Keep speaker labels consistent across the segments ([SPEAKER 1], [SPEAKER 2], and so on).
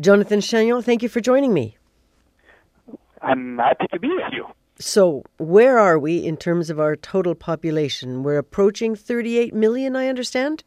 [SPEAKER 1] Jonathan Chagnon, thank you for joining me.
[SPEAKER 2] I'm happy to be with you.
[SPEAKER 1] So, where are we in terms of our total population? We're approaching 38 million, I understand?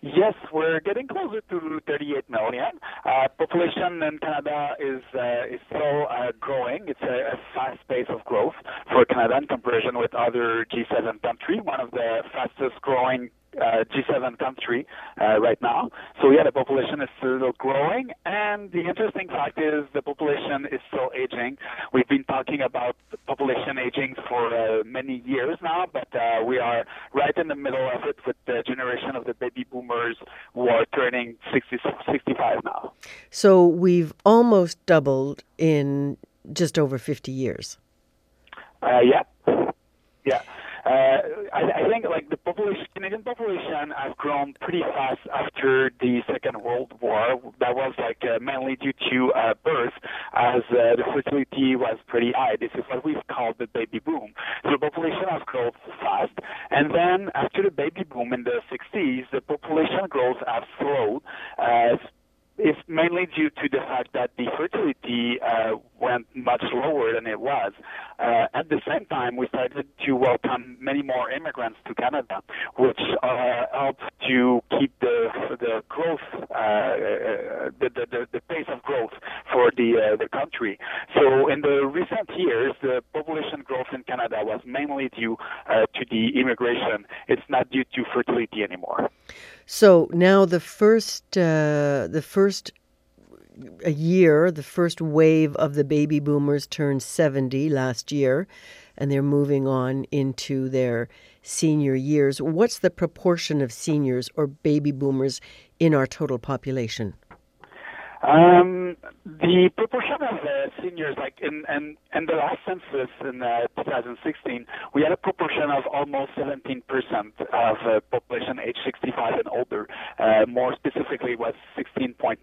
[SPEAKER 2] Yes, we're getting closer to 38 million. Uh, population in Canada is uh, is still uh, growing. It's a, a, fast pace of growth for Canada in comparison with other G7 countries. One of the fastest growing uh, G7 country uh, right now. So yeah, the population is still growing, and the interesting fact is the population is still aging. We've been talking about population aging for uh, many years now, but uh, we are right in the middle of it with the generation of the baby boomers who are turning 60, 65 now.
[SPEAKER 1] So we've almost doubled in just over 50 years.
[SPEAKER 2] Uh, yeah. Uh, I, I think like the population, Canadian population has grown pretty fast after the Second World War. That was like uh, mainly due to uh, birth, as uh, the fertility was pretty high. This is what we've called the baby boom. So the population has grown fast, and then after the baby boom in the 60s, the population growth has slowed. Uh, it's mainly due to the fact that the fertility uh, went much lower than it was. Uh, at the same time, we started to welcome many more immigrants to Canada, which uh, helped to keep the the growth, uh, uh, the, the the pace of growth for the uh, the country. So in the recent years, the population growth in Canada was mainly due to the immigration. It's not due to fertility anymore.
[SPEAKER 1] So now the first uh, the first year, the first wave of the baby boomers turned 70 last year, and they're moving on into their senior years. What's the proportion of seniors or baby boomers in our total population?
[SPEAKER 2] Um, the proportion of uh, seniors, like in, in, in the last census in uh, 2016, we had a proportion of almost 17% of uh, population age 65 and older. Uh, more specifically, was 16.9%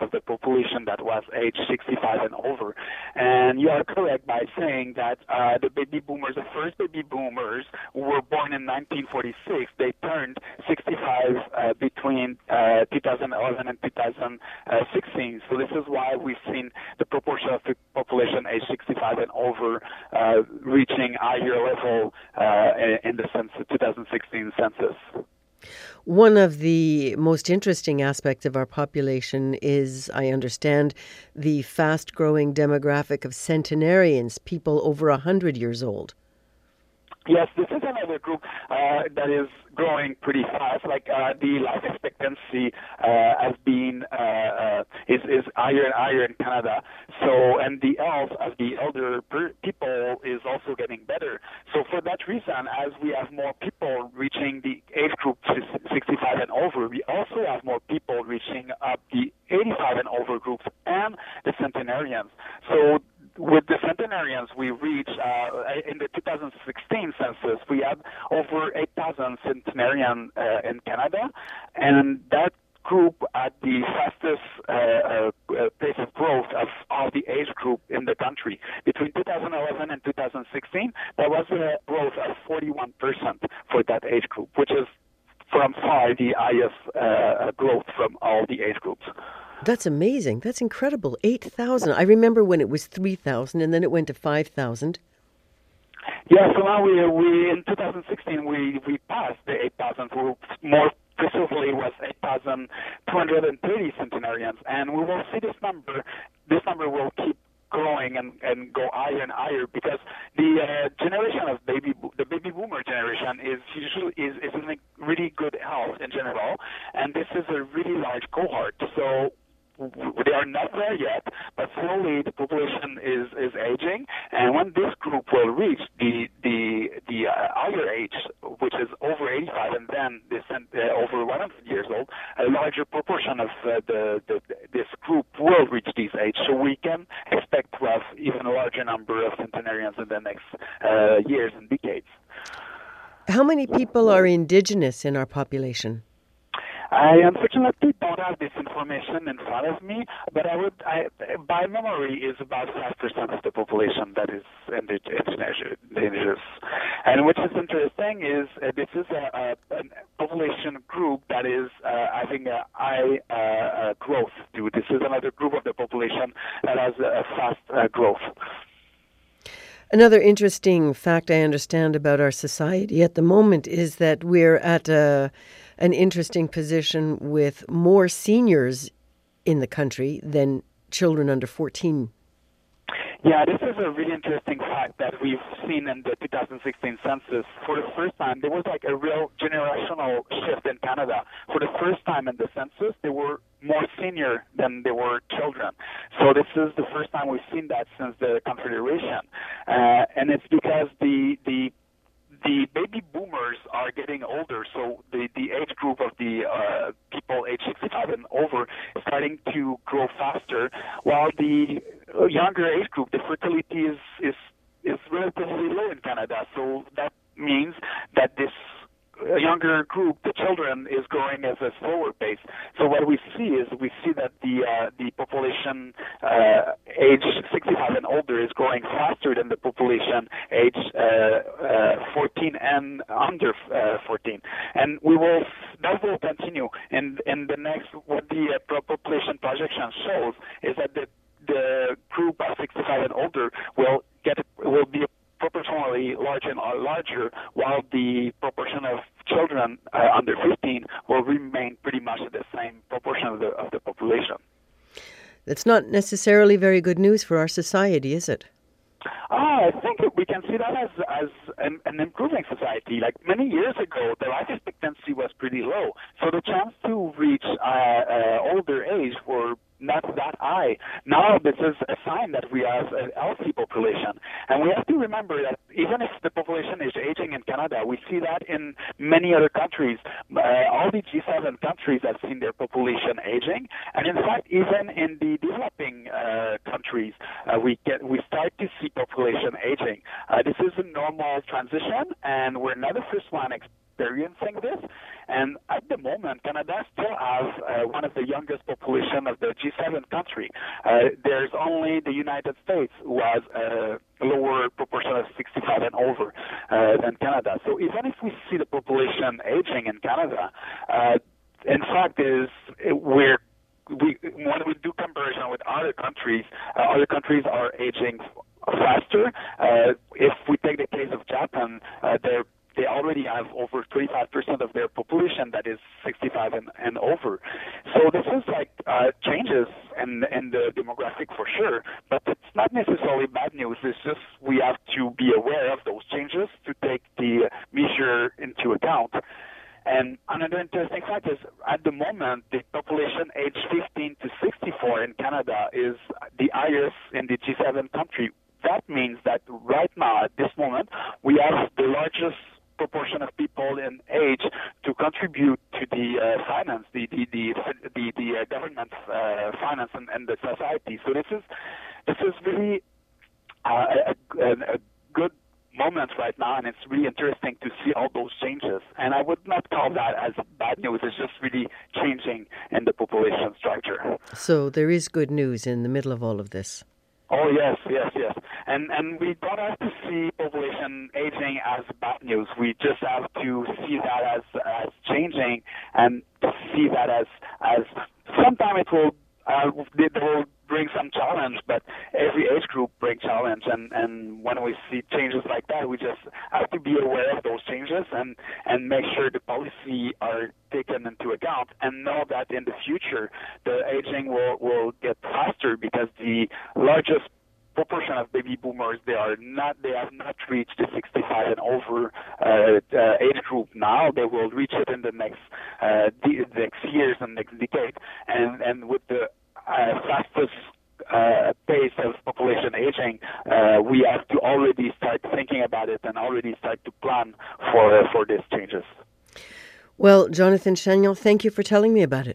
[SPEAKER 2] of the population that was age 65 and over. And you are correct by saying that uh, the baby boomers, the first baby boomers who were born in 1946, they turned 65 uh, between 2011 and 2016. So this is why we've seen the proportion of the population age 65 and over uh, reaching higher level uh, in the census, 2016 census.
[SPEAKER 1] One of the most interesting aspects of our population is, I understand, the fast growing demographic of centenarians, people over 100 years old.
[SPEAKER 2] Yes, this is another group uh, that is growing pretty fast. Like uh, the life expectancy uh, has been uh, uh, is higher and higher in Canada. So and the health of the elder people is also getting better. So for that reason, as we have more people reaching the age group 65 and over, we also have more people reaching up the 85 and over groups and the centenarians. So with the centenarians, we reached uh, in the 2016 census, we had over 8,000 centenarians uh, in Canada, and that group at the fastest uh, uh, pace of growth of all the age group in the country. Between 2011 and 2016, there was a growth of 41% for that age group, which is from far the highest uh, growth from all the age groups.
[SPEAKER 1] That's amazing. That's incredible. 8,000. I remember when it was 3,000 and then it went to 5,000.
[SPEAKER 2] Yeah, so now we, we in 2016, we, we passed the 8,000. So more precisely was 8,230 centenarians. And we will see this number, this number will keep growing and, and go higher and higher because the uh, generation of baby the baby boomer generation is usually is, is in really good health in general and this is a really large cohort so they are not there yet, but slowly the population is, is aging, and when this group will reach the the the uh, higher age, which is over 85, and then this uh, over 100 years old, a larger proportion of uh, the, the this group will reach this age. So we can expect to have even a larger number of centenarians in the next uh, years and decades.
[SPEAKER 1] How many people are indigenous in our population?
[SPEAKER 2] I unfortunately don't have this information in front of me, but I would, I, by memory, is about five percent of the population that is indigenous. And which is interesting is uh, this is a, a, a, population group that is uh, having a high uh, uh, growth. This is another group of the population that has a fast uh, growth.
[SPEAKER 1] Another interesting fact I understand about our society at the moment is that we're at a, an interesting position with more seniors in the country than children under 14
[SPEAKER 2] yeah, this is a really interesting fact that we've seen in the 2016 census. For the first time, there was like a real generational shift in Canada. For the first time in the census, there were more senior than there were children. So this is the first time we've seen that since the Confederation, uh, and it's because the the the baby boomers are getting older, so the, age group of the uh, people age 65 and over starting to grow faster, while the younger age group, the fertility is, is, is relatively low in Canada. So that means that this younger group, is growing at a slower pace. So what we see is we see that the uh, the population uh, age 65 and older is growing faster than the population age uh, uh 14 and under uh, 14, and we will that will continue. And in the next, what the uh, population projection shows is that the the group of 65 and older will get will be proportionally larger and larger, while the proportion of children uh, under 15 will remain pretty much the same proportion of the, of the population.
[SPEAKER 1] That's not necessarily very good news for our society, is it?
[SPEAKER 2] Ah, I think we can see that as as an, an, improving society. Like many years ago, the life expectancy was pretty low, so the chance to reach uh, uh, older age were not that high. Now this is a sign that we have a healthy population. And we have to remember that even if the population is aging in Canada, we see that in many other countries. Uh, all the G7 countries have seen their population aging. And in fact, even in the developing uh, countries, uh, we get we start to see population aging. Uh, this is a normal transition, and we're not the first one experiencing this. And at the moment, Canada still has uh, one of the youngest population of the G7 country. Uh, there's only the United States who has a lower proportion of 65 and over uh, than Canada. So even if we see the population aging in Canada, uh, in fact, is we're we when we do comparison with other countries, uh, other countries are aging faster. Uh, if we take the case of Japan, uh, they're they already have over 25% of their population that is 65 and, and over. So this is like uh, changes in, in the demographic for sure, but it's not necessarily bad news. It's just we have to be aware of those changes to take the measure into account. And another interesting fact is at the moment, the population age 15 to 64 in Canada is the highest in the G7 country. That means that right now, at this moment, we have the largest proportion of people in age to contribute to the uh, finance, the the the the, the uh, government uh, finance and, and, the society. So this is this is really uh, a, a, a good moment right now, and it's really interesting to see all those changes. And I would not call that as bad news. It's just really changing in the population structure.
[SPEAKER 1] So there is good news in the middle of all of this.
[SPEAKER 2] Oh yes, yes, yes, and and we don't have to see population aging as bad news. We just have to see that as as changing and see that as as sometime it will uh, it will bring some challenge, but every age group brings challenge, and and when we see changes like that, we just have to be aware of those changes and and make sure the policy are taken into account, and know that in the future the aging will will get faster because the largest proportion of baby boomers they are not they have not reached the 65 and over uh, uh, age group now they will reach it in the next uh, next years and next decade and and with the uh, fastest uh, pace of population aging, uh, we have to already start thinking about it and already start to plan for uh, for these changes.
[SPEAKER 1] Well, Jonathan Chagnon, thank you for telling me about it.